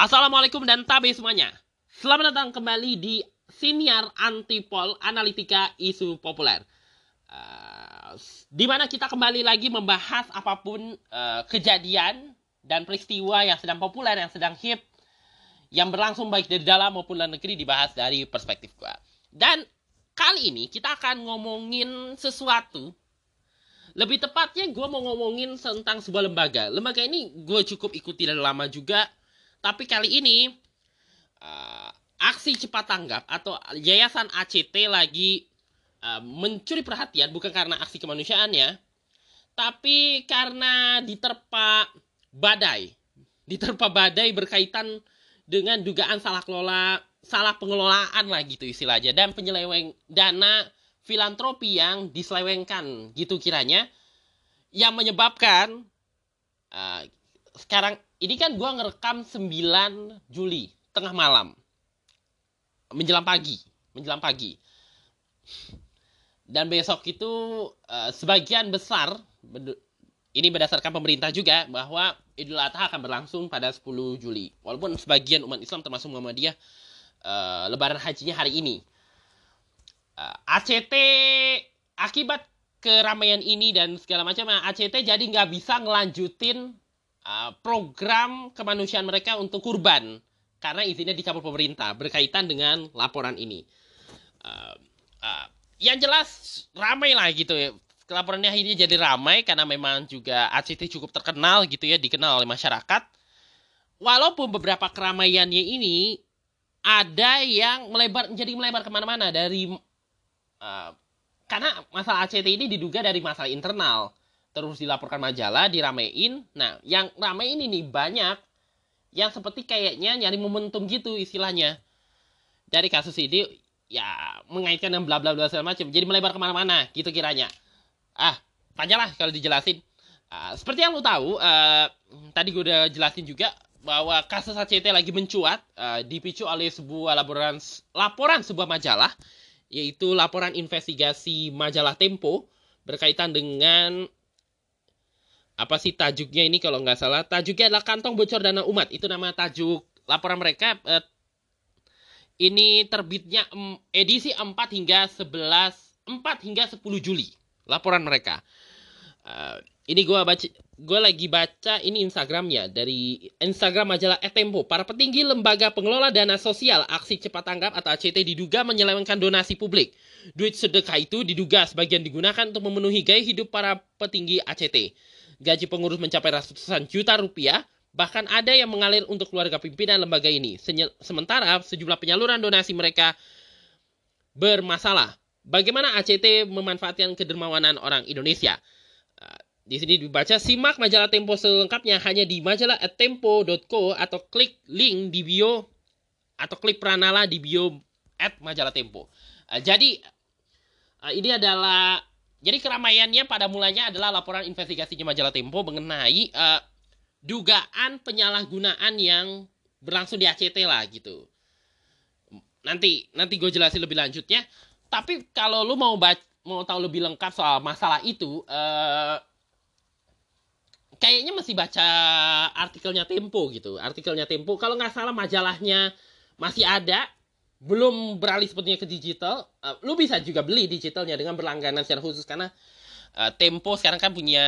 Assalamualaikum dan tabe semuanya. Selamat datang kembali di Siniar Antipol Analitika Isu Populer. Uh, di mana kita kembali lagi membahas apa pun uh, kejadian dan peristiwa yang sedang populer, yang sedang hip, yang berlangsung baik dari dalam maupun luar negeri dibahas dari perspektif gua. Dan kali ini kita akan ngomongin sesuatu lebih tepatnya gue mau ngomongin tentang sebuah lembaga. Lembaga ini gue cukup ikuti dari lama juga. Tapi kali ini uh, aksi cepat tanggap atau yayasan ACT lagi uh, mencuri perhatian bukan karena aksi kemanusiaannya, tapi karena diterpa badai. Diterpa badai berkaitan dengan dugaan salah kelola, salah pengelolaan lah gitu istilahnya dan penyeleweng dana filantropi yang diselewengkan gitu kiranya yang menyebabkan uh, sekarang ini kan gue ngerekam 9 Juli tengah malam. Menjelang pagi menjelang pagi. Dan besok itu uh, sebagian besar ini berdasarkan pemerintah juga bahwa Idul Adha akan berlangsung pada 10 Juli. Walaupun sebagian umat Islam termasuk Muhammadiyah uh, lebaran hajinya hari ini uh, eh, ACT akibat keramaian ini dan segala macam nah, ACT jadi nggak bisa ngelanjutin uh, program kemanusiaan mereka untuk kurban karena izinnya dicabut pemerintah berkaitan dengan laporan ini. Uh, uh, yang jelas ramai lah gitu ya. Laporannya akhirnya jadi ramai karena memang juga ACT cukup terkenal gitu ya, dikenal oleh masyarakat. Walaupun beberapa keramaiannya ini ada yang melebar jadi melebar ke mana-mana dari uh, karena masalah ACT ini diduga dari masalah internal. Terus dilaporkan majalah diramein. Nah yang rame ini nih banyak yang seperti kayaknya nyari momentum gitu istilahnya. Dari kasus ini ya mengaitkan dengan bla bla bla segala macam. Jadi melebar ke mana-mana gitu kiranya. Ah tanyalah kalau dijelasin. Uh, seperti yang lo tahu uh, tadi gue udah jelasin juga bahwa kasus ACT lagi mencuat uh, dipicu oleh sebuah laporan laporan sebuah majalah yaitu laporan investigasi majalah Tempo berkaitan dengan apa sih tajuknya ini kalau nggak salah. Tajuknya adalah kantong bocor dana umat. Itu nama tajuk laporan mereka. Eh, ini terbitnya edisi 4 hingga 11 4 hingga 10 Juli laporan mereka. Uh, ini gue baca gue lagi baca ini Instagramnya dari Instagram majalah Etempo. Para petinggi lembaga pengelola dana sosial aksi cepat tanggap atau ACT diduga menyelewengkan donasi publik. Duit sedekah itu diduga sebagian digunakan untuk memenuhi gaya hidup para petinggi ACT. Gaji pengurus mencapai ratusan juta rupiah, bahkan ada yang mengalir untuk keluarga pimpinan lembaga ini. Sementara sejumlah penyaluran donasi mereka bermasalah. Bagaimana ACT memanfaatkan kedermawanan orang Indonesia? Di sini dibaca, simak majalah Tempo selengkapnya hanya di majalah tempo.co atau klik link di bio atau klik pranala di bio at majalah Tempo. Uh, jadi uh, ini adalah jadi keramaiannya pada mulanya adalah laporan investigasinya majalah Tempo mengenai uh, dugaan penyalahgunaan yang berlangsung di ACT lah gitu. Nanti nanti gue jelasin lebih lanjutnya. Tapi kalau lu mau baca, mau tahu lebih lengkap soal masalah itu, uh, kayaknya masih baca artikelnya Tempo gitu. Artikelnya Tempo, kalau nggak salah majalahnya masih ada, belum beralih sepertinya ke digital. Uh, lu bisa juga beli digitalnya dengan berlangganan secara khusus karena uh, Tempo sekarang kan punya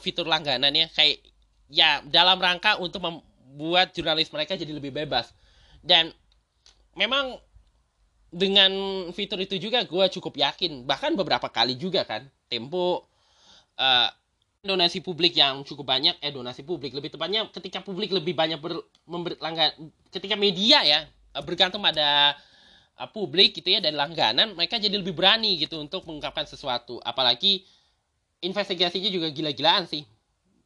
fitur langganan ya, kayak ya dalam rangka untuk membuat jurnalis mereka jadi lebih bebas. Dan memang dengan fitur itu juga gue cukup yakin, bahkan beberapa kali juga kan, Tempo uh, donasi publik yang cukup banyak eh donasi publik lebih tepatnya ketika publik lebih banyak ber, memberi langgan ketika media ya eh, bergantung pada uh, publik gitu ya dan langganan mereka jadi lebih berani gitu untuk mengungkapkan sesuatu. Apalagi investigasinya juga gila-gilaan sih.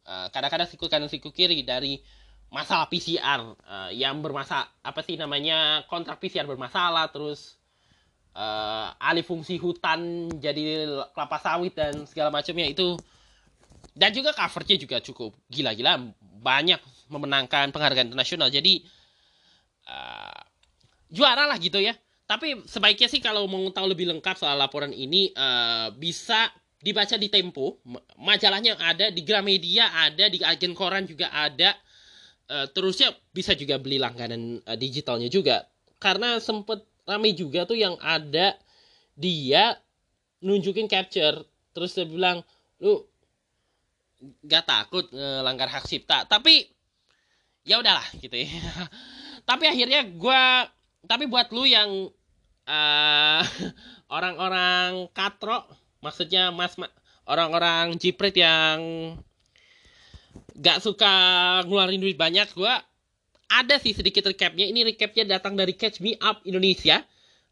Uh, kadang-kadang siku kanan siku kiri dari masalah PCR uh, yang bermasalah apa sih namanya kontrak PCR bermasalah terus uh, alih fungsi hutan jadi kelapa sawit dan segala macamnya itu dan juga covernya juga cukup gila-gila banyak memenangkan penghargaan internasional jadi uh, juara lah gitu ya tapi sebaiknya sih kalau mau tahu lebih lengkap soal laporan ini uh, bisa dibaca di Tempo, majalahnya ada di Gramedia ada, di agen koran juga ada. Uh, terusnya bisa juga beli langganan uh, digitalnya juga. Karena sempet rame juga tuh yang ada dia nunjukin capture terus dia bilang lu gak takut ngelanggar hak cipta. Tapi ya udahlah gitu ya. Tapi akhirnya gue tapi buat lu yang uh, orang-orang katro maksudnya mas orang-orang jipret yang gak suka ngeluarin duit banyak gue ada sih sedikit recapnya. Ini recapnya datang dari Catch Me Up Indonesia.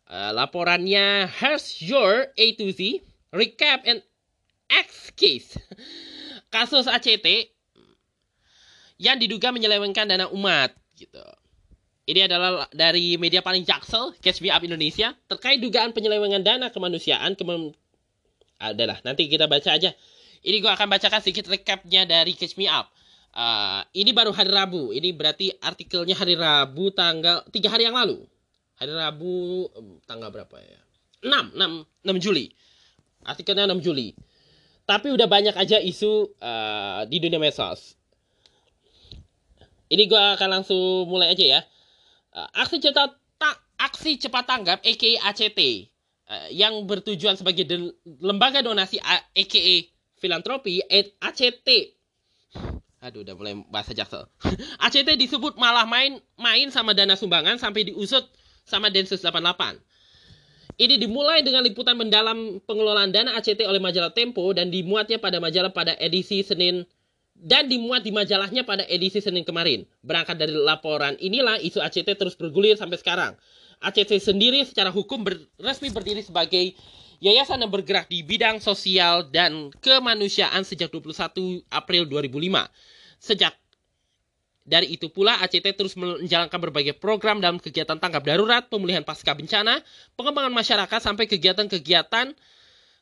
Uh, laporannya Here's Your A to Z recap and X case kasus ACT yang diduga menyelewengkan dana umat gitu ini adalah dari media paling jaksel, Catch Me Up Indonesia, terkait dugaan penyelewengan dana kemanusiaan. Kemen... Adalah, nanti kita baca aja. Ini gue akan bacakan sedikit recapnya dari Catch Me Up. Uh, ini baru hari Rabu. Ini berarti artikelnya hari Rabu tanggal tiga hari yang lalu. Hari Rabu tanggal berapa ya? 6, 6, 6 Juli. Artikelnya 6 Juli. Tapi udah banyak aja isu uh, di dunia medsos. Ini gue akan langsung mulai aja ya. Uh, aksi cepat ta aksi cepat tanggap aka ACT uh, eh, yang bertujuan sebagai lembaga donasi aka filantropi ACT Aduh udah mulai bahasa jaksel. ACT disebut malah main main sama dana sumbangan sampai diusut sama Densus 88. Ini dimulai dengan liputan mendalam pengelolaan dana ACT oleh majalah Tempo dan dimuatnya pada majalah pada edisi Senin dan dimuat di majalahnya pada edisi Senin kemarin. Berangkat dari laporan inilah isu ACT terus bergulir sampai sekarang. ACT sendiri secara hukum ber, resmi berdiri sebagai yayasan yang bergerak di bidang sosial dan kemanusiaan sejak 21 April 2005. Sejak dari itu pula ACT terus menjalankan berbagai program dalam kegiatan tanggap darurat, pemulihan pasca bencana, pengembangan masyarakat sampai kegiatan-kegiatan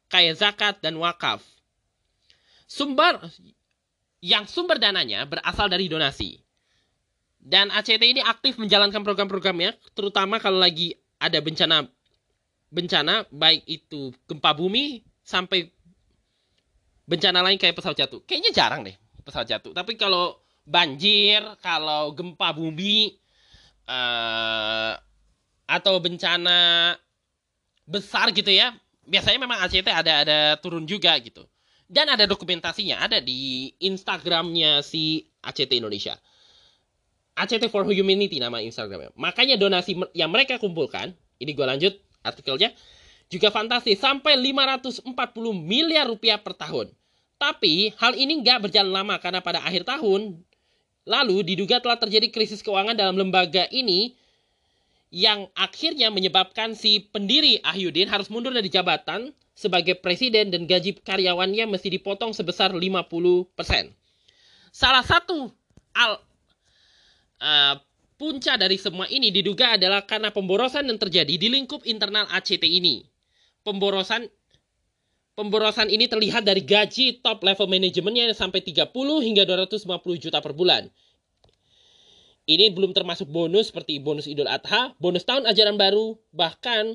kayak zakat dan wakaf. Sumber yang sumber dananya berasal dari donasi. Dan ACT ini aktif menjalankan program-programnya, terutama kalau lagi ada bencana bencana baik itu gempa bumi sampai bencana lain kayak pesawat jatuh. Kayaknya jarang deh pesawat jatuh. Tapi kalau banjir, kalau gempa bumi uh, atau bencana besar gitu ya, biasanya memang ACT ada ada turun juga gitu. Dan ada dokumentasinya, ada di Instagramnya si ACT Indonesia. ACT for Humanity nama Instagramnya. Makanya donasi yang mereka kumpulkan, ini gue lanjut artikelnya, juga fantastis sampai 540 miliar rupiah per tahun. Tapi hal ini nggak berjalan lama karena pada akhir tahun lalu diduga telah terjadi krisis keuangan dalam lembaga ini yang akhirnya menyebabkan si pendiri Ahyudin harus mundur dari jabatan sebagai presiden dan gaji karyawannya mesti dipotong sebesar 50%. Salah satu al uh, punca dari semua ini diduga adalah karena pemborosan yang terjadi di lingkup internal ACT ini. Pemborosan pemborosan ini terlihat dari gaji top level manajemennya sampai 30 hingga 250 juta per bulan. Ini belum termasuk bonus seperti bonus Idul Adha, bonus tahun ajaran baru, bahkan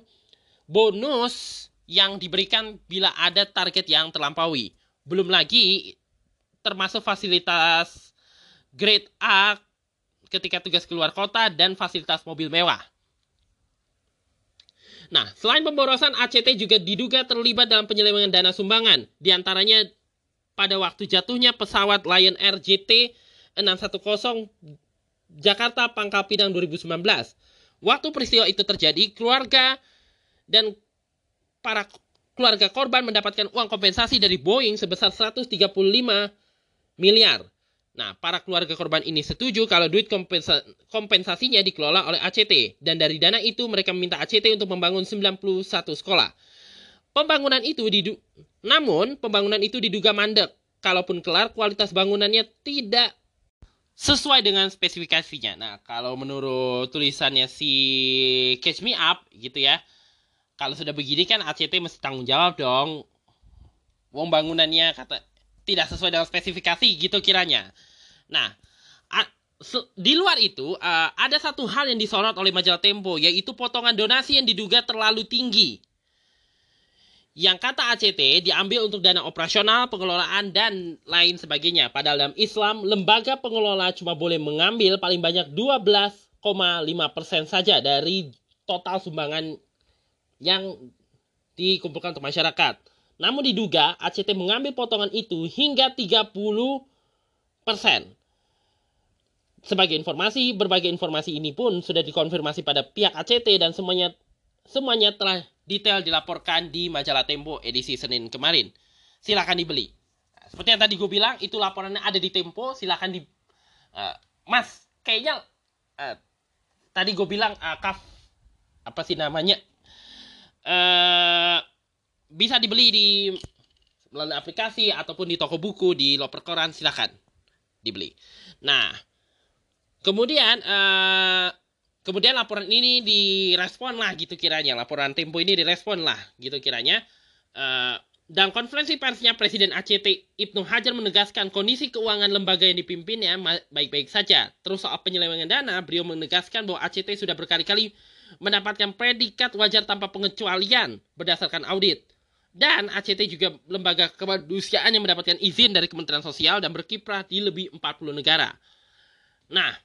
bonus yang diberikan bila ada target yang terlampaui. Belum lagi termasuk fasilitas grade A ketika tugas keluar kota dan fasilitas mobil mewah. Nah, selain pemborosan, ACT juga diduga terlibat dalam penyelewengan dana sumbangan. Di antaranya pada waktu jatuhnya pesawat Lion Air JT 610 Jakarta Pangkal Pinang 2019. Waktu peristiwa itu terjadi, keluarga dan para keluarga korban mendapatkan uang kompensasi dari Boeing sebesar 135 miliar. Nah, para keluarga korban ini setuju kalau duit kompensa kompensasinya dikelola oleh ACT dan dari dana itu mereka meminta ACT untuk membangun 91 sekolah. Pembangunan itu didu namun pembangunan itu diduga mandek. Kalaupun kelar, kualitas bangunannya tidak sesuai dengan spesifikasinya. Nah, kalau menurut tulisannya si Catch Me Up gitu ya, kalau sudah begini kan ACT mesti tanggung jawab dong. Wong bangunannya kata tidak sesuai dengan spesifikasi gitu kiranya. Nah, di luar itu ada satu hal yang disorot oleh majalah Tempo yaitu potongan donasi yang diduga terlalu tinggi. yang kata ACT diambil untuk dana operasional, pengelolaan, dan lain sebagainya. Padahal dalam Islam, lembaga pengelola cuma boleh mengambil paling banyak 12,5% saja dari total sumbangan yang dikumpulkan untuk masyarakat. Namun diduga ACT mengambil potongan itu hingga 30%. Sebagai informasi, berbagai informasi ini pun sudah dikonfirmasi pada pihak ACT dan semuanya semuanya telah detail dilaporkan di majalah Tempo edisi Senin kemarin. Silakan dibeli. Nah, seperti yang tadi gue bilang, itu laporannya ada di Tempo. Silakan di uh, Mas, kayaknya uh, tadi gue bilang uh, kaf apa sih namanya? Uh, bisa dibeli di melalui aplikasi ataupun di toko buku di loper koran silakan dibeli. Nah, kemudian uh, Kemudian laporan ini direspon lah gitu kiranya. Laporan Tempo ini direspon lah gitu kiranya. Uh, dalam konferensi persnya Presiden ACT Ibnu Hajar menegaskan kondisi keuangan lembaga yang dipimpinnya baik-baik saja. Terus soal penyelewengan dana, beliau menegaskan bahwa ACT sudah berkali-kali mendapatkan predikat wajar tanpa pengecualian berdasarkan audit. Dan ACT juga lembaga kemanusiaan yang mendapatkan izin dari Kementerian Sosial dan berkiprah di lebih 40 negara. Nah,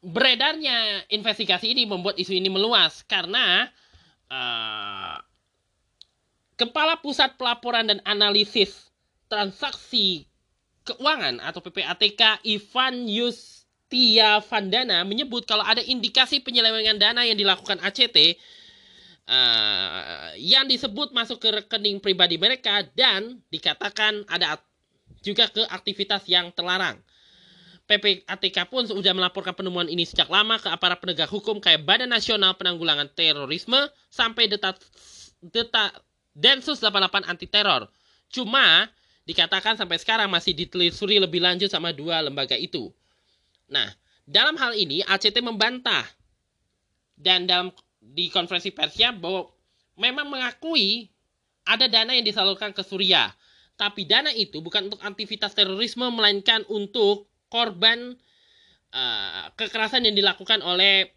beredarnya investigasi ini membuat isu ini meluas karena uh, Kepala Pusat Pelaporan dan Analisis Transaksi Keuangan atau PPATK Ivan Yustia Vandana menyebut kalau ada indikasi penyelewengan dana yang dilakukan ACT uh, yang disebut masuk ke rekening pribadi mereka dan dikatakan ada juga ke aktivitas yang terlarang. PPATK pun sudah melaporkan penemuan ini sejak lama ke aparat penegak hukum kayak Badan Nasional Penanggulangan Terorisme sampai deta, deta Densus 88 anti teror. Cuma dikatakan sampai sekarang masih ditelusuri lebih lanjut sama dua lembaga itu. Nah, dalam hal ini ACT membantah dan dalam di konferensi persnya bahwa memang mengakui ada dana yang disalurkan ke Suriah. Tapi dana itu bukan untuk aktivitas terorisme melainkan untuk korban uh, kekerasan yang dilakukan oleh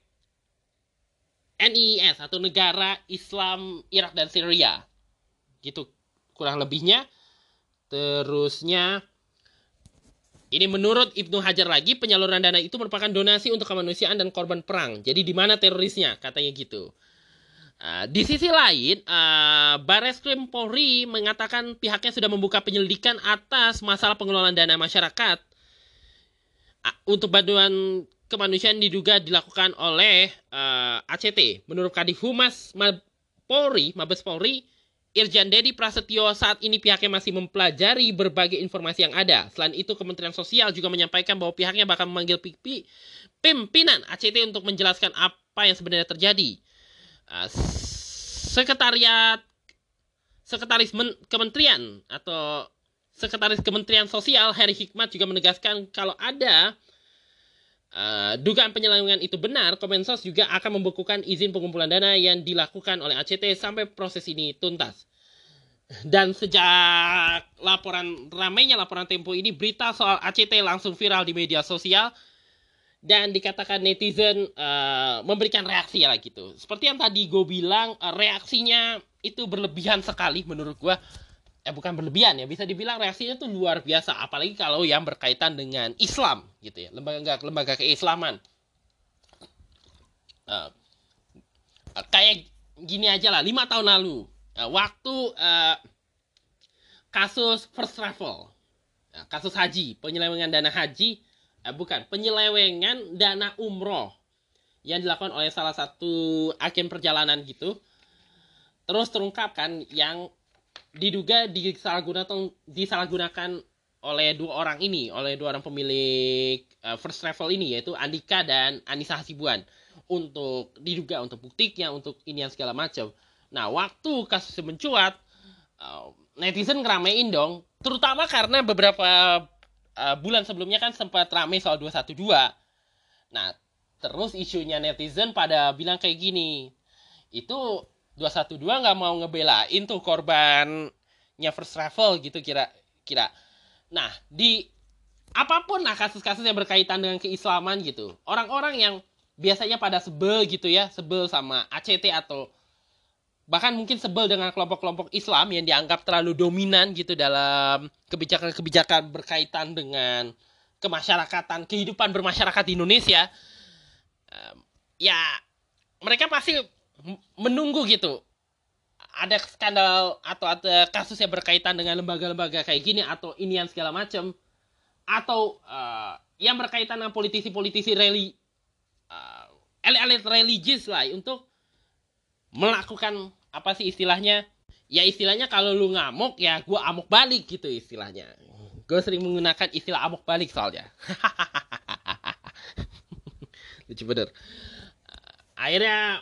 NIS atau negara Islam Irak dan Syria. Gitu kurang lebihnya. Terusnya ini menurut Ibnu Hajar lagi penyaluran dana itu merupakan donasi untuk kemanusiaan dan korban perang. Jadi di mana terorisnya katanya gitu. Uh, di sisi lain, uh, Bares Krim Polri mengatakan pihaknya sudah membuka penyelidikan atas masalah pengelolaan dana masyarakat untuk bantuan kemanusiaan diduga dilakukan oleh uh, ACT. Menurut Kadif Humas Polri, Mabes Polri, Irjen Dedi Prasetyo saat ini pihaknya masih mempelajari berbagai informasi yang ada. Selain itu, Kementerian Sosial juga menyampaikan bahwa pihaknya bakal memanggil pipi pimpinan ACT untuk menjelaskan apa yang sebenarnya terjadi. Uh, sekretariat Sekretaris Men Kementerian atau Sekretaris Kementerian Sosial Heri Hikmat juga menegaskan kalau ada uh, dugaan penyelewengan itu benar, Kemensos juga akan membekukan izin pengumpulan dana yang dilakukan oleh ACT sampai proses ini tuntas. Dan sejak laporan ramainya laporan Tempo ini, berita soal ACT langsung viral di media sosial dan dikatakan netizen uh, memberikan reaksi lah gitu. Seperti yang tadi gue bilang, uh, reaksinya itu berlebihan sekali menurut gue eh bukan berlebihan ya bisa dibilang reaksinya tuh luar biasa apalagi kalau yang berkaitan dengan Islam gitu ya lembaga lembaga keislaman. Uh, kayak gini aja lah lima tahun lalu uh, waktu uh, kasus first travel uh, kasus haji penyelewengan dana haji uh, bukan penyelewengan dana umroh yang dilakukan oleh salah satu agen perjalanan gitu terus terungkapkan yang diduga disalahgunakan disalahgunakan oleh dua orang ini, oleh dua orang pemilik uh, first travel ini yaitu Andika dan Anissa Hasibuan untuk diduga untuk buktinya untuk ini yang segala macam. Nah, waktu kasus mencuat uh, netizen ngeramein dong, terutama karena beberapa uh, bulan sebelumnya kan sempat rame soal 212. Nah, terus isunya netizen pada bilang kayak gini. Itu 212 nggak mau ngebelain tuh korbannya first travel gitu kira kira. Nah di apa pun lah kasus-kasus yang berkaitan dengan keislaman gitu orang-orang yang biasanya pada sebel gitu ya sebel sama ACT atau bahkan mungkin sebel dengan kelompok-kelompok Islam yang dianggap terlalu dominan gitu dalam kebijakan-kebijakan berkaitan dengan kemasyarakatan, kehidupan bermasyarakat di Indonesia, ya mereka pasti menunggu gitu. Ada skandal atau ada kasus yang berkaitan dengan lembaga-lembaga kayak gini atau ini yang segala macam atau uh, yang berkaitan dengan politisi-politisi reli uh, elit-elit religius lah untuk melakukan apa sih istilahnya. Ya istilahnya kalau lu ngamuk ya gue amuk balik gitu istilahnya. Gue sering menggunakan istilah amuk balik soalnya. Lucu bener. Akhirnya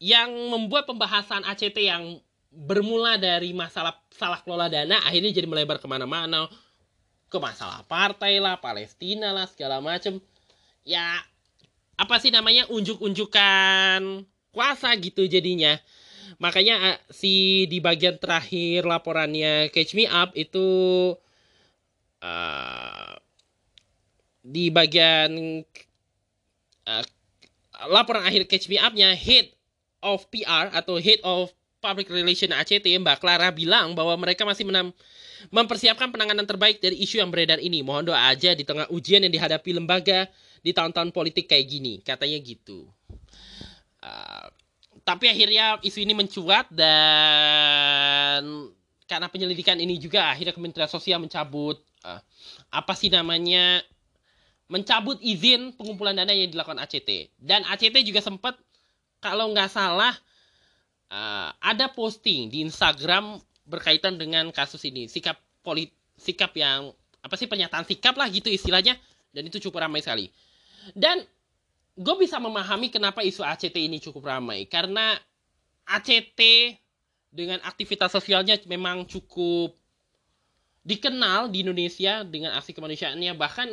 yang membuat pembahasan ACT yang bermula dari masalah salah kelola dana akhirnya jadi melebar ke mana-mana ke masalah partai lah Palestina lah segala macem ya apa sih namanya unjuk-unjukan kuasa gitu jadinya. Makanya eh, si di bagian terakhir laporannya Catch Me Up itu uh, di bagian uh, laporan akhir Catch Me Up-nya Head of PR atau Head of Public Relation ACT Mbak Clara bilang bahwa mereka masih menam mempersiapkan penanganan terbaik dari isu yang beredar ini. Mohon doa aja di tengah ujian yang dihadapi lembaga di tahun-tahun politik kayak gini. Katanya gitu. Uh, tapi akhirnya isu ini mencuat dan karena penyelidikan ini juga akhirnya Kementerian Sosial mencabut uh, apa sih namanya mencabut izin pengumpulan dana yang dilakukan ACT dan ACT juga sempat kalau nggak salah uh, ada posting di Instagram berkaitan dengan kasus ini. Sikap polit sikap yang apa sih pernyataan sikap lah gitu istilahnya. Dan itu cukup ramai sekali. Dan gue bisa memahami kenapa isu ACT ini cukup ramai. Karena ACT dengan aktivitas sosialnya memang cukup dikenal di Indonesia dengan aksi kemanusiaannya. Bahkan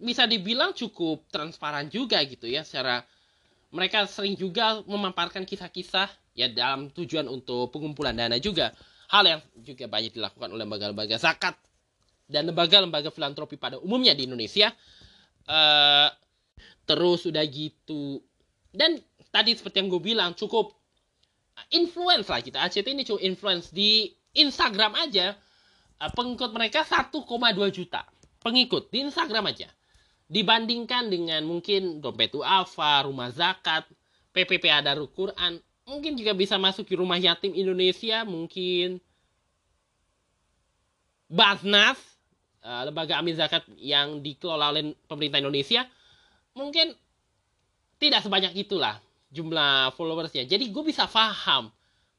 bisa dibilang cukup transparan juga gitu ya secara mereka sering juga memaparkan kisah-kisah ya dalam tujuan untuk pengumpulan dana juga. Hal yang juga banyak dilakukan oleh lembaga-lembaga zakat dan lembaga-lembaga filantropi pada umumnya di Indonesia. Uh, terus udah gitu. Dan tadi seperti yang gue bilang cukup influence lah kita. ACT ini cukup influence di Instagram aja. Eh, pengikut mereka 1,2 juta pengikut di Instagram aja dibandingkan dengan mungkin dompet Alfa, rumah zakat, PPP ada Quran, mungkin juga bisa masuk di rumah yatim Indonesia, mungkin Basnas, eh, lembaga amil zakat yang dikelola oleh pemerintah Indonesia, mungkin tidak sebanyak itulah jumlah followersnya. Jadi gue bisa paham.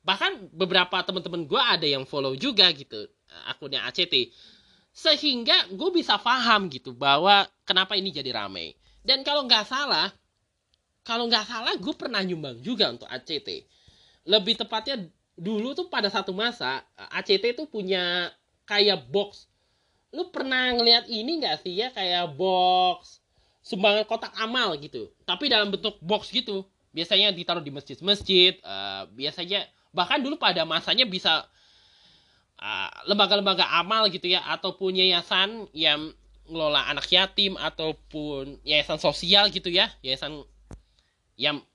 Bahkan beberapa teman-teman gue ada yang follow juga gitu akunnya ACT. Sehingga gue bisa paham gitu bahwa kenapa ini jadi ramai. Dan kalau nggak salah, kalau nggak salah gue pernah nyumbang juga untuk ACT. Lebih tepatnya dulu tuh pada satu masa ACT tuh punya kayak box. Lu pernah ngeliat ini nggak sih ya kayak box sumbangan kotak amal gitu tapi dalam bentuk box gitu biasanya ditaruh di masjid-masjid uh, biasanya bahkan dulu pada masanya bisa lembaga-lembaga amal gitu ya ataupun yayasan yang ngelola anak yatim ataupun yayasan sosial gitu ya yayasan yang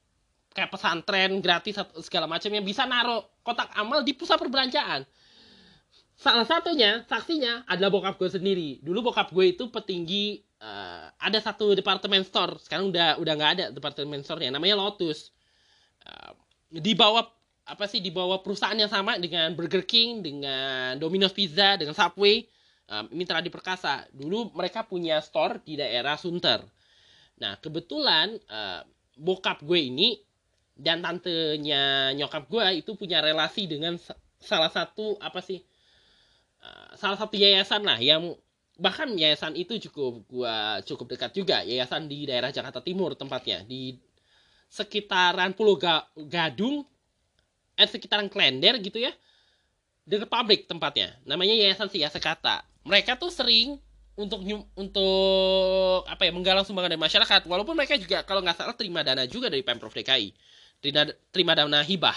kayak pesantren gratis segala macam yang bisa naruh kotak amal di pusat perbelanjaan. Salah satunya saksinya adalah bokap gue sendiri. Dulu bokap gue itu petinggi uh, ada satu departemen store. Sekarang udah udah nggak ada departemen store yang namanya Lotus. Uh, di bawah apa sih di bawah perusahaan yang sama dengan Burger King dengan Domino's Pizza dengan Subway. Um, Mitra di Perkasa dulu mereka punya store di daerah Sunter. Nah kebetulan uh, bokap gue ini dan tantenya nyokap gue itu punya relasi dengan salah satu apa sih uh, salah satu yayasan lah yang bahkan yayasan itu cukup gua cukup dekat juga. Yayasan di daerah Jakarta Timur tempatnya di sekitaran Pulau Gadung eh sekitaran Klender gitu ya. Dekat pabrik tempatnya. Namanya yayasan Sia Sekata mereka tuh sering untuk untuk apa ya menggalang sumbangan dari masyarakat. Walaupun mereka juga kalau nggak salah terima dana juga dari pemprov DKI terima, terima dana hibah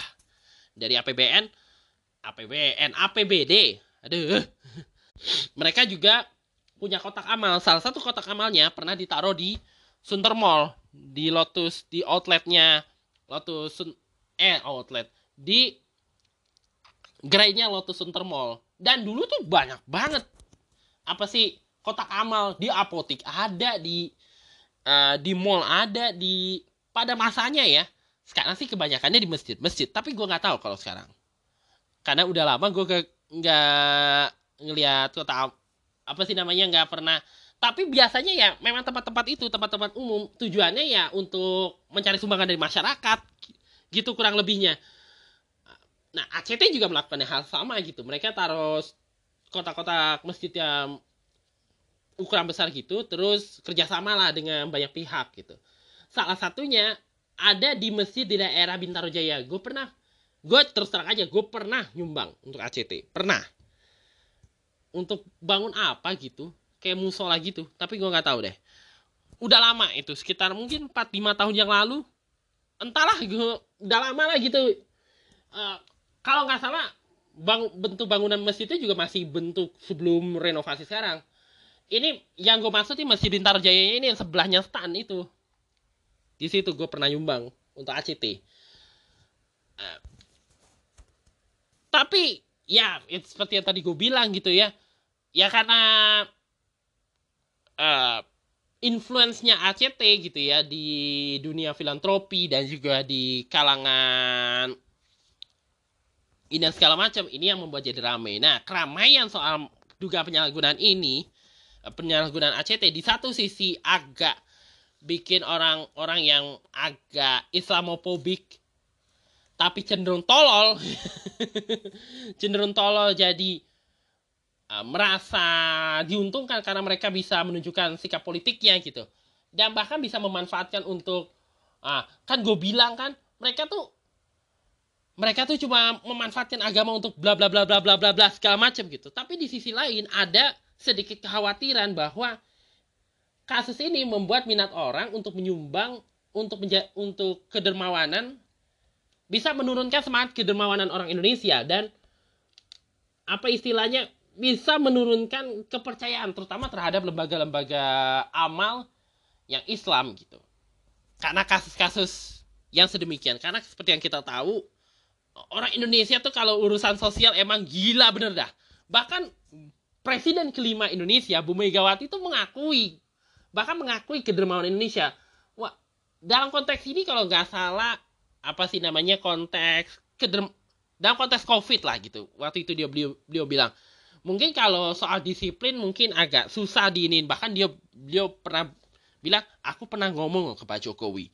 dari APBN APBN APBD aduh. Mereka juga punya kotak amal. Salah satu kotak amalnya pernah ditaruh di Sunter Mall, di Lotus, di outletnya Lotus eh outlet di gerainya Lotus Center Mall. Dan dulu tuh banyak banget. Apa sih? Kotak amal di apotik ada di uh, di mall ada di pada masanya ya. Sekarang sih kebanyakannya di masjid masjid tapi gue nggak tahu kalau sekarang. Karena udah lama gue nggak ngelihat kota apa sih namanya nggak pernah. Tapi biasanya ya memang tempat-tempat itu tempat-tempat umum tujuannya ya untuk mencari sumbangan dari masyarakat gitu kurang lebihnya nah ACT juga melakukan hal sama gitu. Mereka taruh kotak-kotak masjid yang ukuran besar gitu terus kerjasama lah dengan banyak pihak gitu. Salah satunya ada di masjid di daerah Bintaro Jaya. Gue pernah gue terus terang aja gue pernah nyumbang untuk ACT pernah. Untuk bangun apa gitu kayak musola gitu tapi gue nggak tahu deh. Udah lama itu sekitar mungkin 4-5 tahun yang lalu. Entahlah gue udah lama lah gitu. Uh, kalau nggak salah bang, bentuk bangunan masjidnya juga masih bentuk sebelum renovasi sekarang. Ini yang gue maksud ini masih Bintaro Jaya ini yang sebelahnya stan itu. Di situ gue pernah nyumbang untuk ACT uh, eh, tapi ya seperti yang tadi gue bilang gitu ya. Ya karena uh, influence-nya ACT gitu ya di dunia filantropi dan juga di kalangan ini dan segala macam ini yang membuat jadi ramai. Nah, keramaian soal dugaan penyalahgunaan ini penyalahgunaan ACT di satu sisi agak bikin orang-orang yang agak Islamofobik tapi cenderung tolol cenderung tolol jadi uh, merasa diuntungkan karena mereka bisa menunjukkan sikap politiknya gitu dan bahkan bisa memanfaatkan untuk uh, kan gue bilang kan mereka tuh mereka tuh cuma memanfaatkan agama untuk bla bla bla bla bla bla bla segala macam gitu tapi di sisi lain ada sedikit kekhawatiran bahwa kasus ini membuat minat orang untuk menyumbang untuk menja untuk kedermawanan bisa menurunkan semangat kedermawanan orang Indonesia dan apa istilahnya bisa menurunkan kepercayaan terutama terhadap lembaga-lembaga amal yang Islam gitu. Karena kasus-kasus yang sedemikian karena seperti yang kita tahu orang Indonesia tuh kalau urusan sosial emang gila bener dah. Bahkan Presiden kelima Indonesia, Bu Megawati itu mengakui, bahkan mengakui kedermawan Indonesia. Wah, dalam konteks ini kalau nggak salah, apa sih namanya konteks kederm dalam konteks COVID lah gitu. Waktu itu dia beliau, beliau bilang, mungkin kalau soal disiplin mungkin agak susah diinin. Bahkan dia beliau pernah bilang, aku pernah ngomong ke Pak Jokowi.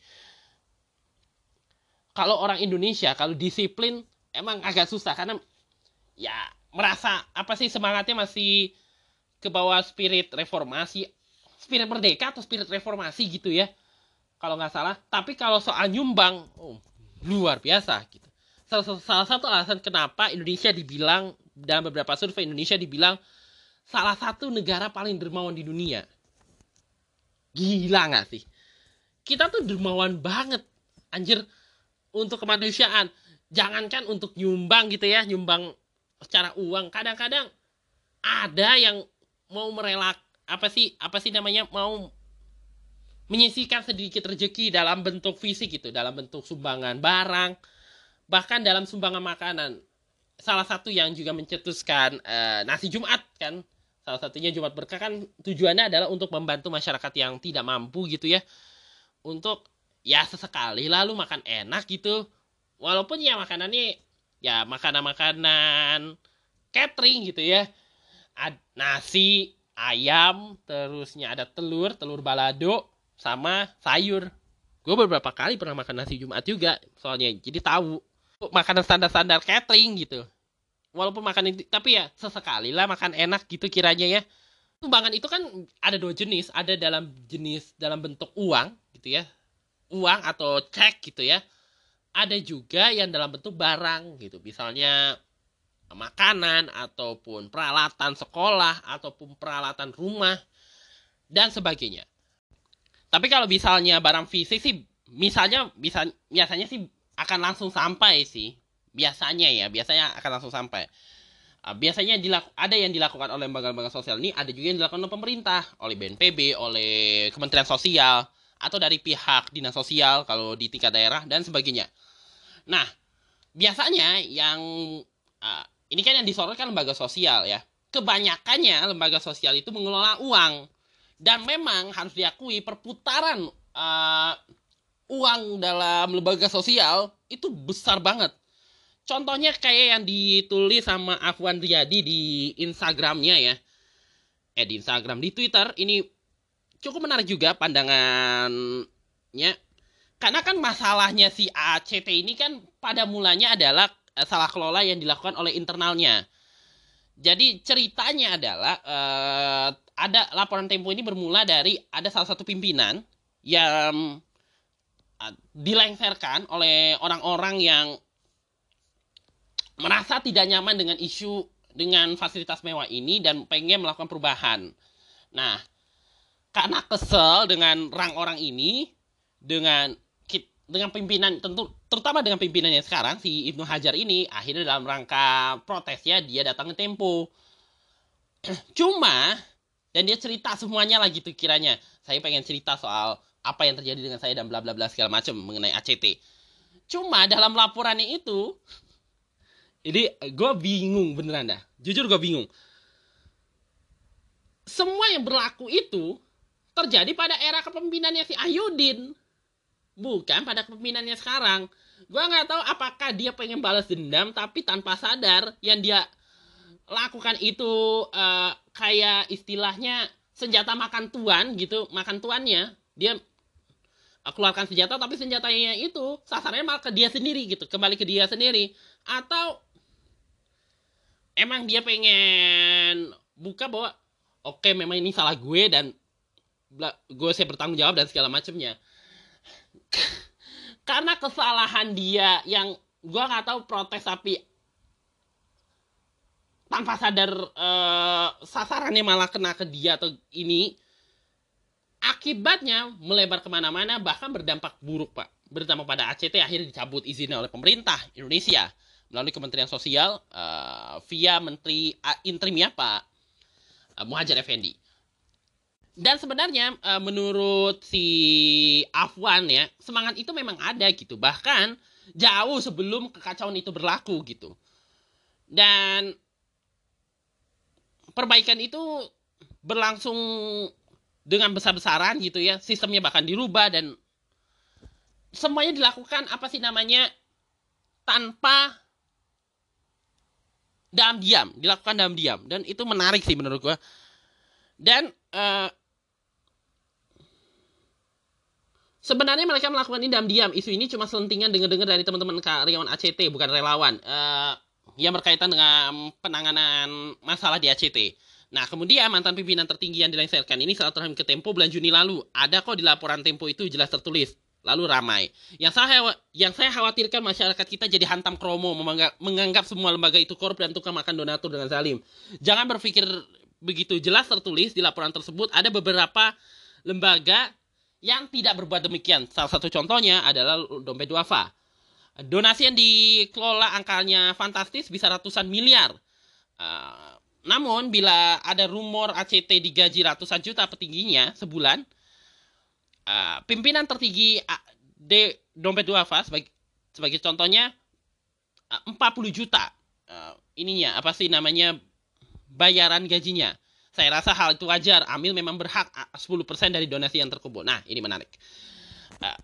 Kalau orang Indonesia, kalau disiplin emang agak susah karena ya merasa apa sih semangatnya masih ke bawah spirit reformasi spirit merdeka atau spirit reformasi gitu ya kalau nggak salah. Tapi kalau soal nyumbang oh, luar biasa gitu. Salah, salah satu alasan kenapa Indonesia dibilang dalam beberapa survei Indonesia dibilang salah satu negara paling dermawan di dunia. Gila nggak sih? Kita tuh dermawan banget. Anjir untuk kemanusiaan. Jangankan untuk nyumbang gitu ya nyumbang secara uang. Kadang-kadang ada yang mau merelak apa sih apa sih namanya mau menyisikan sedikit rezeki dalam bentuk fisik gitu dalam bentuk sumbangan barang bahkan dalam sumbangan makanan. Salah satu yang juga mencetuskan uh, nasi Jumat kan salah satunya Jumat berkah kan tujuannya adalah untuk membantu masyarakat yang tidak mampu gitu ya untuk ya sesekali lalu makan enak gitu. Walaupun ya makanannya ya makanan-makanan catering gitu ya. Ad, nasi ayam terusnya ada telur telur balado sama sayur. Gue beberapa kali pernah makan nasi jumat juga soalnya jadi tahu makanan standar-standar catering gitu. Walaupun makan tapi ya sesekali lah makan enak gitu kiranya ya. Sumbangan itu kan ada dua jenis ada dalam jenis dalam bentuk uang gitu ya uang atau cek gitu ya ada juga yang dalam bentuk barang gitu. Misalnya makanan ataupun peralatan sekolah ataupun peralatan rumah dan sebagainya. Tapi kalau misalnya barang fisik sih misalnya bisa biasanya sih akan langsung sampai sih. Biasanya ya biasanya akan langsung sampai. Ah, biasanya dilaku, ada yang dilakukan oleh lembaga-lembaga sosial. Ini ada juga yang dilakukan oleh pemerintah oleh BNPB oleh Kementerian Sosial atau dari pihak dinas sosial kalau di tingkat daerah dan sebagainya Nah, biasanya yang uh, ini kan yang disorot kan lembaga sosial ya. Kebanyakannya lembaga sosial itu mengelola uang dan memang harus diakui perputaran uh, uang dalam lembaga sosial itu besar banget. Contohnya kayak yang ditulis sama Afwan Riyadi di Instagramnya ya. Eh di Instagram, di Twitter ini cukup menarik juga pandangannya. Karena kan masalahnya si ACT ini kan pada mulanya adalah eh, salah kelola yang dilakukan oleh internalnya. Jadi ceritanya adalah uh, ada laporan Tempo ini bermula dari ada salah satu pimpinan yang uh, dilengserkan oleh orang-orang yang merasa tidak nyaman dengan isu dengan fasilitas mewah ini dan pengen melakukan perubahan. Nah, karena kesel dengan rang orang ini, dengan dengan pimpinan tentu terutama dengan pimpinannya sekarang si Ibnu Hajar ini akhirnya dalam rangka protes ya dia datang ke Tempo. Cuma dan dia cerita semuanya lagi tuh kiranya. Saya pengen cerita soal apa yang terjadi dengan saya dan bla bla bla segala macam mengenai ACT. Cuma dalam laporannya itu ini gue bingung beneran dah. Jujur gue bingung. Semua yang berlaku itu terjadi pada era kepemimpinannya si Ayudin. Bukan pada kepemimpinannya sekarang. Gue nggak tahu apakah dia pengen balas dendam tapi tanpa sadar yang dia lakukan itu uh, kayak istilahnya senjata makan tuan gitu, makan tuannya. Dia keluarkan senjata tapi senjatanya itu sasarannya malah ke dia sendiri gitu, kembali ke dia sendiri. Atau emang dia pengen buka bahwa oke okay, memang ini salah gue dan gue saya bertanggung jawab dan segala macamnya karena kesalahan dia yang gue nggak tahu protes tapi tanpa sadar uh, sasarannya malah kena ke dia atau ini akibatnya melebar ke mana-mana bahkan berdampak buruk pak berdampak pada ACT akhirnya dicabut izinnya oleh pemerintah Indonesia melalui Kementerian Sosial uh, via Menteri uh, Interimnya Pak uh, Muhajir Effendi. Dan sebenarnya uh, menurut si Afwan ya, semangat itu memang ada gitu. Bahkan jauh sebelum kekacauan itu berlaku gitu. Dan perbaikan itu berlangsung dengan besar-besaran gitu ya. Sistemnya bahkan dirubah dan semuanya dilakukan apa sih namanya tanpa dalam diam, dilakukan dalam diam dan itu menarik sih menurut gua. Dan uh, sebenarnya mereka melakukan ini dalam diam. Isu ini cuma selentingan dengar-dengar dari teman-teman karyawan ACT bukan relawan uh, yang berkaitan dengan penanganan masalah di ACT. Nah, kemudian mantan pimpinan tertinggi yang dilengsarkan ini saat terakhir ke Tempo bulan Juni lalu. Ada kok di laporan Tempo itu jelas tertulis lalu ramai. Yang saya yang saya khawatirkan masyarakat kita jadi hantam kromo menganggap semua lembaga itu korup dan tukang makan donatur dengan zalim. Jangan berpikir begitu jelas tertulis di laporan tersebut ada beberapa lembaga yang tidak berbuat demikian. Salah satu contohnya adalah dompet duafa. Donasi yang dikelola angkanya fantastis bisa ratusan miliar. Uh, namun bila ada rumor ACT digaji ratusan juta petingginya sebulan, uh, pimpinan tertinggi uh, de dompet duafa sebagai sebagai contohnya uh, 40 juta uh, ininya apa sih namanya bayaran gajinya. Saya rasa hal itu wajar. Amil memang berhak 10% dari donasi yang terkumpul. Nah, ini menarik. Uh,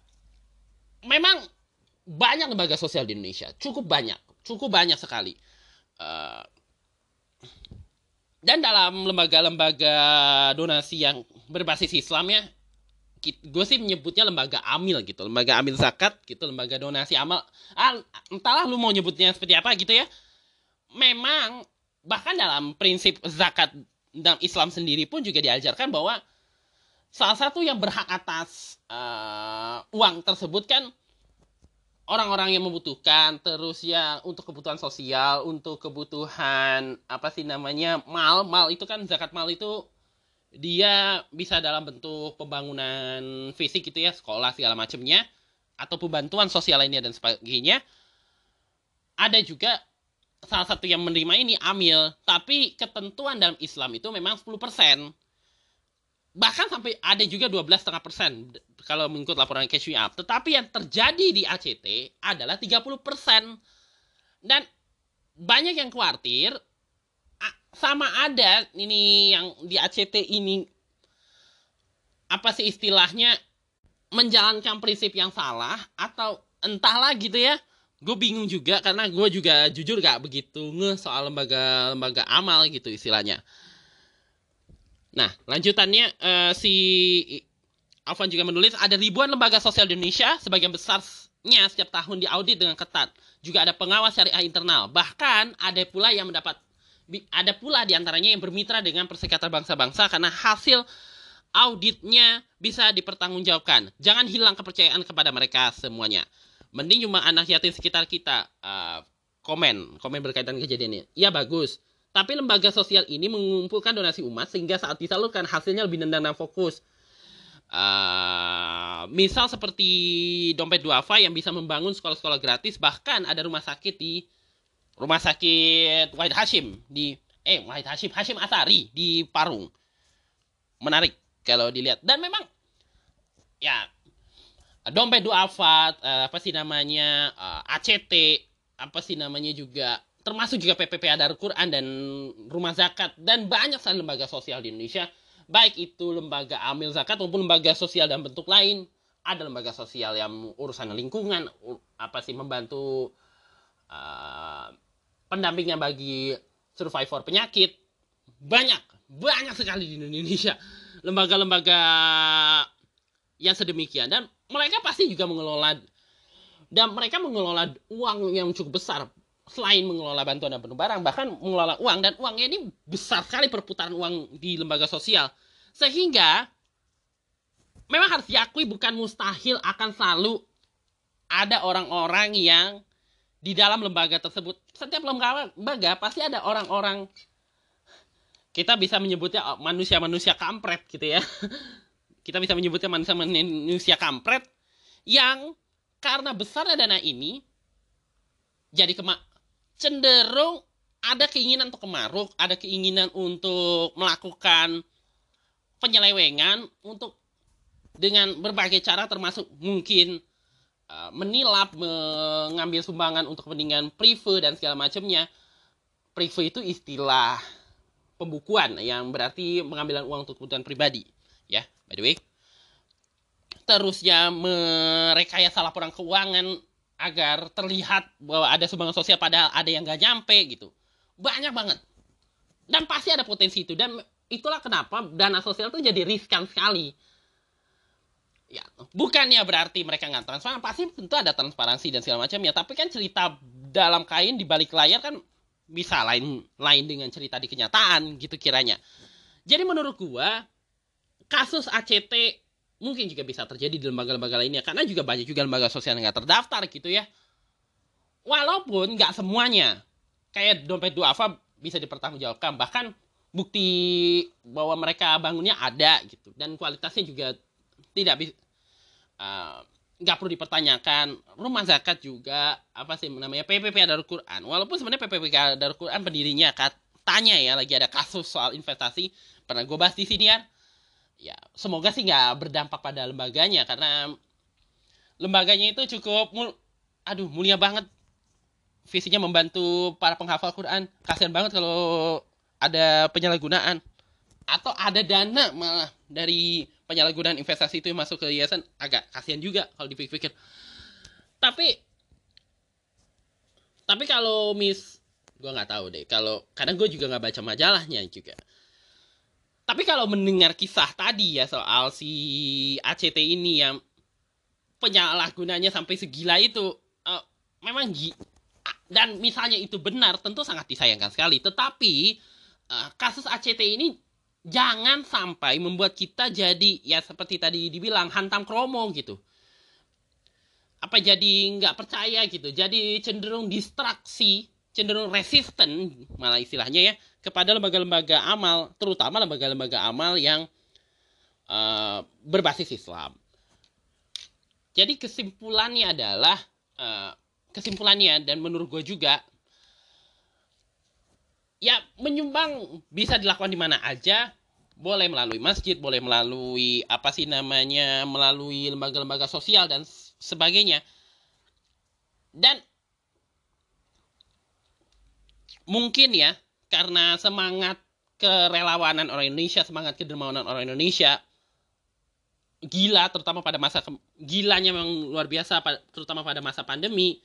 memang banyak lembaga sosial di Indonesia, cukup banyak, cukup banyak sekali. Uh, dan dalam lembaga-lembaga donasi yang berbasis Islam ya, gue sih menyebutnya lembaga amil gitu lembaga amil zakat gitu lembaga donasi amal ah, entahlah lu mau nyebutnya seperti apa gitu ya memang bahkan dalam prinsip zakat dalam Islam sendiri pun juga diajarkan bahwa salah satu yang berhak atas uh, uang tersebut kan orang-orang yang membutuhkan. Terus ya untuk kebutuhan sosial untuk kebutuhan apa sih namanya mal. Mal itu kan zakat mal itu dia bisa dalam bentuk pembangunan fisik gitu ya sekolah segala macamnya atau pembantuan sosial lainnya dan sebagainya. Ada juga salah satu yang menerima ini amil. Tapi ketentuan dalam Islam itu memang 10% bahkan sampai ada juga 12,5% kalau mengikut laporan cash me up. Tetapi yang terjadi di ACT adalah 30% dan banyak yang khawatir sama ada ini yang di ACT ini apa sih istilahnya menjalankan prinsip yang salah atau entahlah gitu ya gue bingung juga karena gue juga jujur gak begitu nge soal lembaga lembaga amal gitu istilahnya. Nah lanjutannya uh, si Alvan juga menulis ada ribuan lembaga sosial di Indonesia sebagian besarnya setiap tahun diaudit dengan ketat. Juga ada pengawas syariah internal. Bahkan ada pula yang mendapat ada pula di antaranya yang bermitra dengan perserikatan bangsa-bangsa karena hasil auditnya bisa dipertanggungjawabkan. Jangan hilang kepercayaan kepada mereka semuanya mending cuma anak yatim sekitar kita uh, komen komen berkaitan kejadian ini ya bagus. Tapi lembaga sosial ini mengumpulkan donasi umat sehingga saat disalurkan hasilnya lebih nendang dan fokus. Uh, misal seperti dompet duafa yang bisa membangun sekolah-sekolah gratis bahkan ada rumah sakit di rumah sakit Wahid Hashim di eh Wahid Hashim Hashim Asari di Parung. Menarik kalau dilihat. Dan memang ya dompet duafat uh, apa sih namanya eh, ACT apa sih namanya juga termasuk juga PPP Adar Quran dan rumah zakat dan banyak sekali lembaga sosial di Indonesia. Baik itu lembaga amil zakat maupun lembaga sosial dalam bentuk lain. Ada lembaga sosial yang urusan lingkungan apa sih membantu uh, pendampingan bagi survivor penyakit. Banyak banyak sekali di Indonesia. Lembaga-lembaga yang sedemikian. Dan mereka pasti juga mengelola dan mereka mengelola uang yang cukup besar selain mengelola bantuan dan penuh barang bahkan mengelola uang. Dan uangnya ini besar sekali perputaran uang di lembaga sosial. Sehingga memang harus diakui bukan mustahil akan selalu ada orang-orang yang di dalam lembaga tersebut. Setiap lembaga pasti ada orang-orang kita bisa menyebutnya manusia-manusia kampret gitu ya kita bisa menyebutnya manusia kampret yang karena besarnya dana ini jadi kemak cenderung ada keinginan untuk kemaruk, ada keinginan untuk melakukan penyelewengan untuk dengan berbagai cara termasuk mungkin uh, menilap, mengambil sumbangan untuk kepentingan prive dan segala macamnya. Prive itu istilah pembukuan yang berarti pengambilan uang untuk kebutuhan pribadi ya by the way terusnya merekayasa laporan keuangan agar terlihat bahwa ada sumbangan sosial padahal ada yang gak nyampe gitu. Banyak banget. Dan pasti ada potensi itu. Dan itulah kenapa dana sosial itu jadi riskan sekali. Ya bukannya berarti mereka nggak transparan. Pasti tentu ada transparansi dan segala macam ya tapi kan cerita dalam kain di balik layar kan bisa lain lain dengan cerita di kenyataan gitu kiranya. Jadi menurut gua kasus ACT mungkin juga bisa terjadi di lembaga-lembaga lainnya karena juga banyak juga lembaga sosial yang nggak terdaftar gitu ya. Walaupun nggak semuanya kayak dompet duafa bisa dipertanggungjawabkan bahkan bukti bahwa mereka bangunnya ada gitu dan kualitasnya juga tidak bisa uh, nggak perlu dipertanyakan. Rumah zakat juga apa sih namanya PPP Darul Quran. Walaupun sebenarnya PPP Darul Quran pendirinya katanya ya lagi ada kasus soal investasi. Pernah gue bahas di sini ya ya semoga sih nggak berdampak pada lembaganya karena lembaganya itu cukup mul aduh mulia banget. Visinya membantu para penghafal Quran. Kasihan banget kalau ada penyalahgunaan. Atau ada dana malah dari penyalahgunaan investasi itu yang masuk ke yayasan. Agak kasihan juga kalau dipikir-pikir. Tapi tapi kalau mis gue nggak tahu deh. Kalau kadang gue juga nggak baca majalahnya juga tapi kalau mendengar kisah tadi ya soal si ACT ini yang penyalahgunanya sampai segila itu uh, memang dan misalnya itu benar tentu sangat disayangkan sekali. Tetapi uh, kasus ACT ini jangan sampai membuat kita jadi ya seperti tadi dibilang hantam kromo gitu. Apa jadi nggak percaya gitu jadi cenderung distraksi cenderung resisten malah istilahnya ya kepada lembaga-lembaga amal, terutama lembaga-lembaga amal yang uh, berbasis Islam. Jadi kesimpulannya adalah uh, kesimpulannya dan menurut gue juga ya menyumbang bisa dilakukan di mana aja boleh melalui masjid boleh melalui apa sih namanya melalui lembaga-lembaga sosial dan sebagainya dan mungkin ya karena semangat kerelawanan orang Indonesia, semangat kedermawanan orang Indonesia gila terutama pada masa gilanya memang luar biasa terutama pada masa pandemi.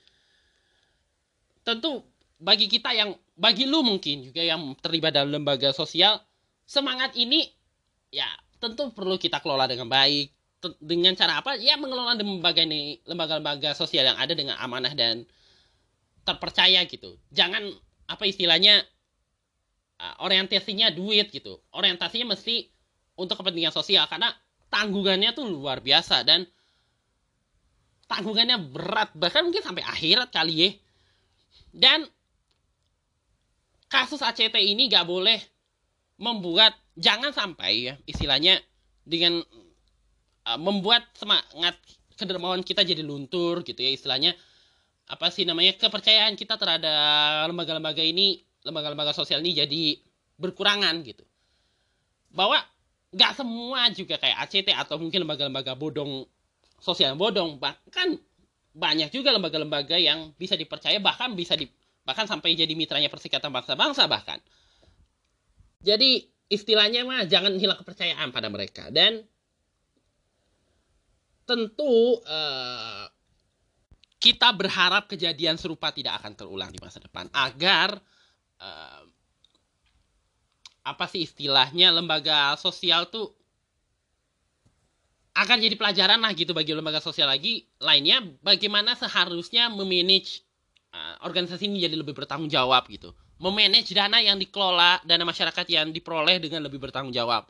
Tentu bagi kita yang bagi lu mungkin juga yang terlibat dalam lembaga sosial semangat ini ya tentu perlu kita kelola dengan baik. Dengan cara apa? Ya mengelola lembaga ini lembaga-lembaga sosial yang ada dengan amanah dan terpercaya gitu. Jangan apa istilahnya uh, orientasinya duit gitu. Orientasinya mesti untuk kepentingan sosial karena tanggungannya tuh luar biasa dan tanggungannya berat bahkan mungkin sampai akhirat kali ya. Dan kasus ACT ini gak boleh membuat jangan sampai ya istilahnya dengan uh, membuat semangat kedermawan kita jadi luntur gitu ya istilahnya apa sih namanya kepercayaan kita terhadap lembaga-lembaga ini lembaga-lembaga sosial ini jadi berkurangan gitu. Bahwa nggak semua juga kayak ACT atau mungkin lembaga-lembaga bodong sosial bodong bahkan banyak juga lembaga-lembaga yang bisa dipercaya bahkan bisa di bahkan sampai jadi mitranya Persikatan Bangsa-Bangsa bahkan. Jadi istilahnya mah jangan hilang kepercayaan pada mereka. Dan tentu uh, kita berharap kejadian serupa tidak akan terulang di masa depan agar uh, apa sih istilahnya lembaga sosial tuh akan jadi pelajaran lah gitu bagi lembaga sosial lagi lainnya bagaimana seharusnya memanage uh, organisasi ini jadi lebih bertanggung jawab gitu memanage dana yang dikelola, dana masyarakat yang diperoleh dengan lebih bertanggung jawab.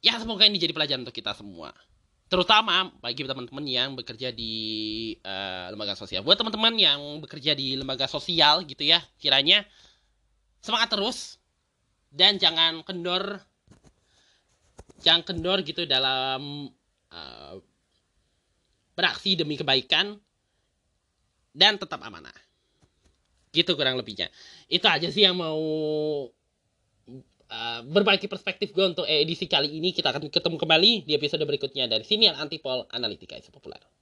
Ya semoga ini jadi pelajaran untuk kita semua. Terutama bagi teman-teman yang bekerja di uh, lembaga sosial. Buat teman-teman yang bekerja di lembaga sosial gitu ya, kiranya semangat terus dan jangan kendor jangan kendor gitu dalam uh, beraksi demi kebaikan dan tetap amanah gitu kurang lebihnya itu aja sih yang mau uh, berbagi perspektif gue untuk edisi kali ini. Kita akan ketemu kembali di episode berikutnya. Dari sini yang antipol analitika isu populer